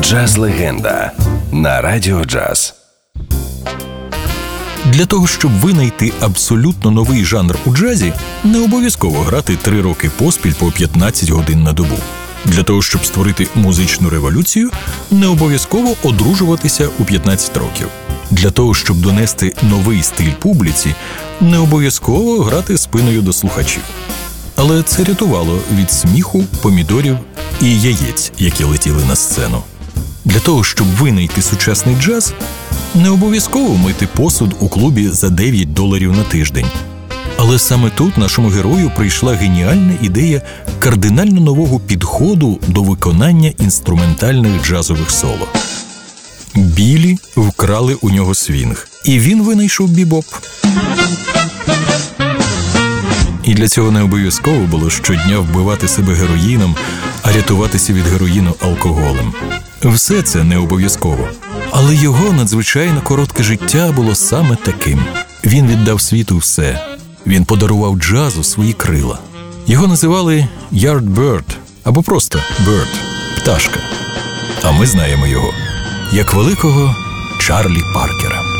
Джаз легенда на радіо джаз. Для того, щоб винайти абсолютно новий жанр у джазі, не обов'язково грати три роки поспіль по 15 годин на добу. Для того, щоб створити музичну революцію, не обов'язково одружуватися у 15 років. Для того, щоб донести новий стиль публіці, не обов'язково грати спиною до слухачів. Але це рятувало від сміху, помідорів і яєць, які летіли на сцену. Для того, щоб винайти сучасний джаз, не обов'язково мити посуд у клубі за 9 доларів на тиждень. Але саме тут нашому герою прийшла геніальна ідея кардинально нового підходу до виконання інструментальних джазових соло. Білі вкрали у нього свінг, і він винайшов бібоп. І для цього не обов'язково було щодня вбивати себе героїном, а рятуватися від героїну алкоголем. Все це не обов'язково. Але його надзвичайно коротке життя було саме таким. Він віддав світу все. Він подарував джазу свої крила. Його називали Yardbird або просто Bird – пташка. А ми знаємо його як великого Чарлі Паркера.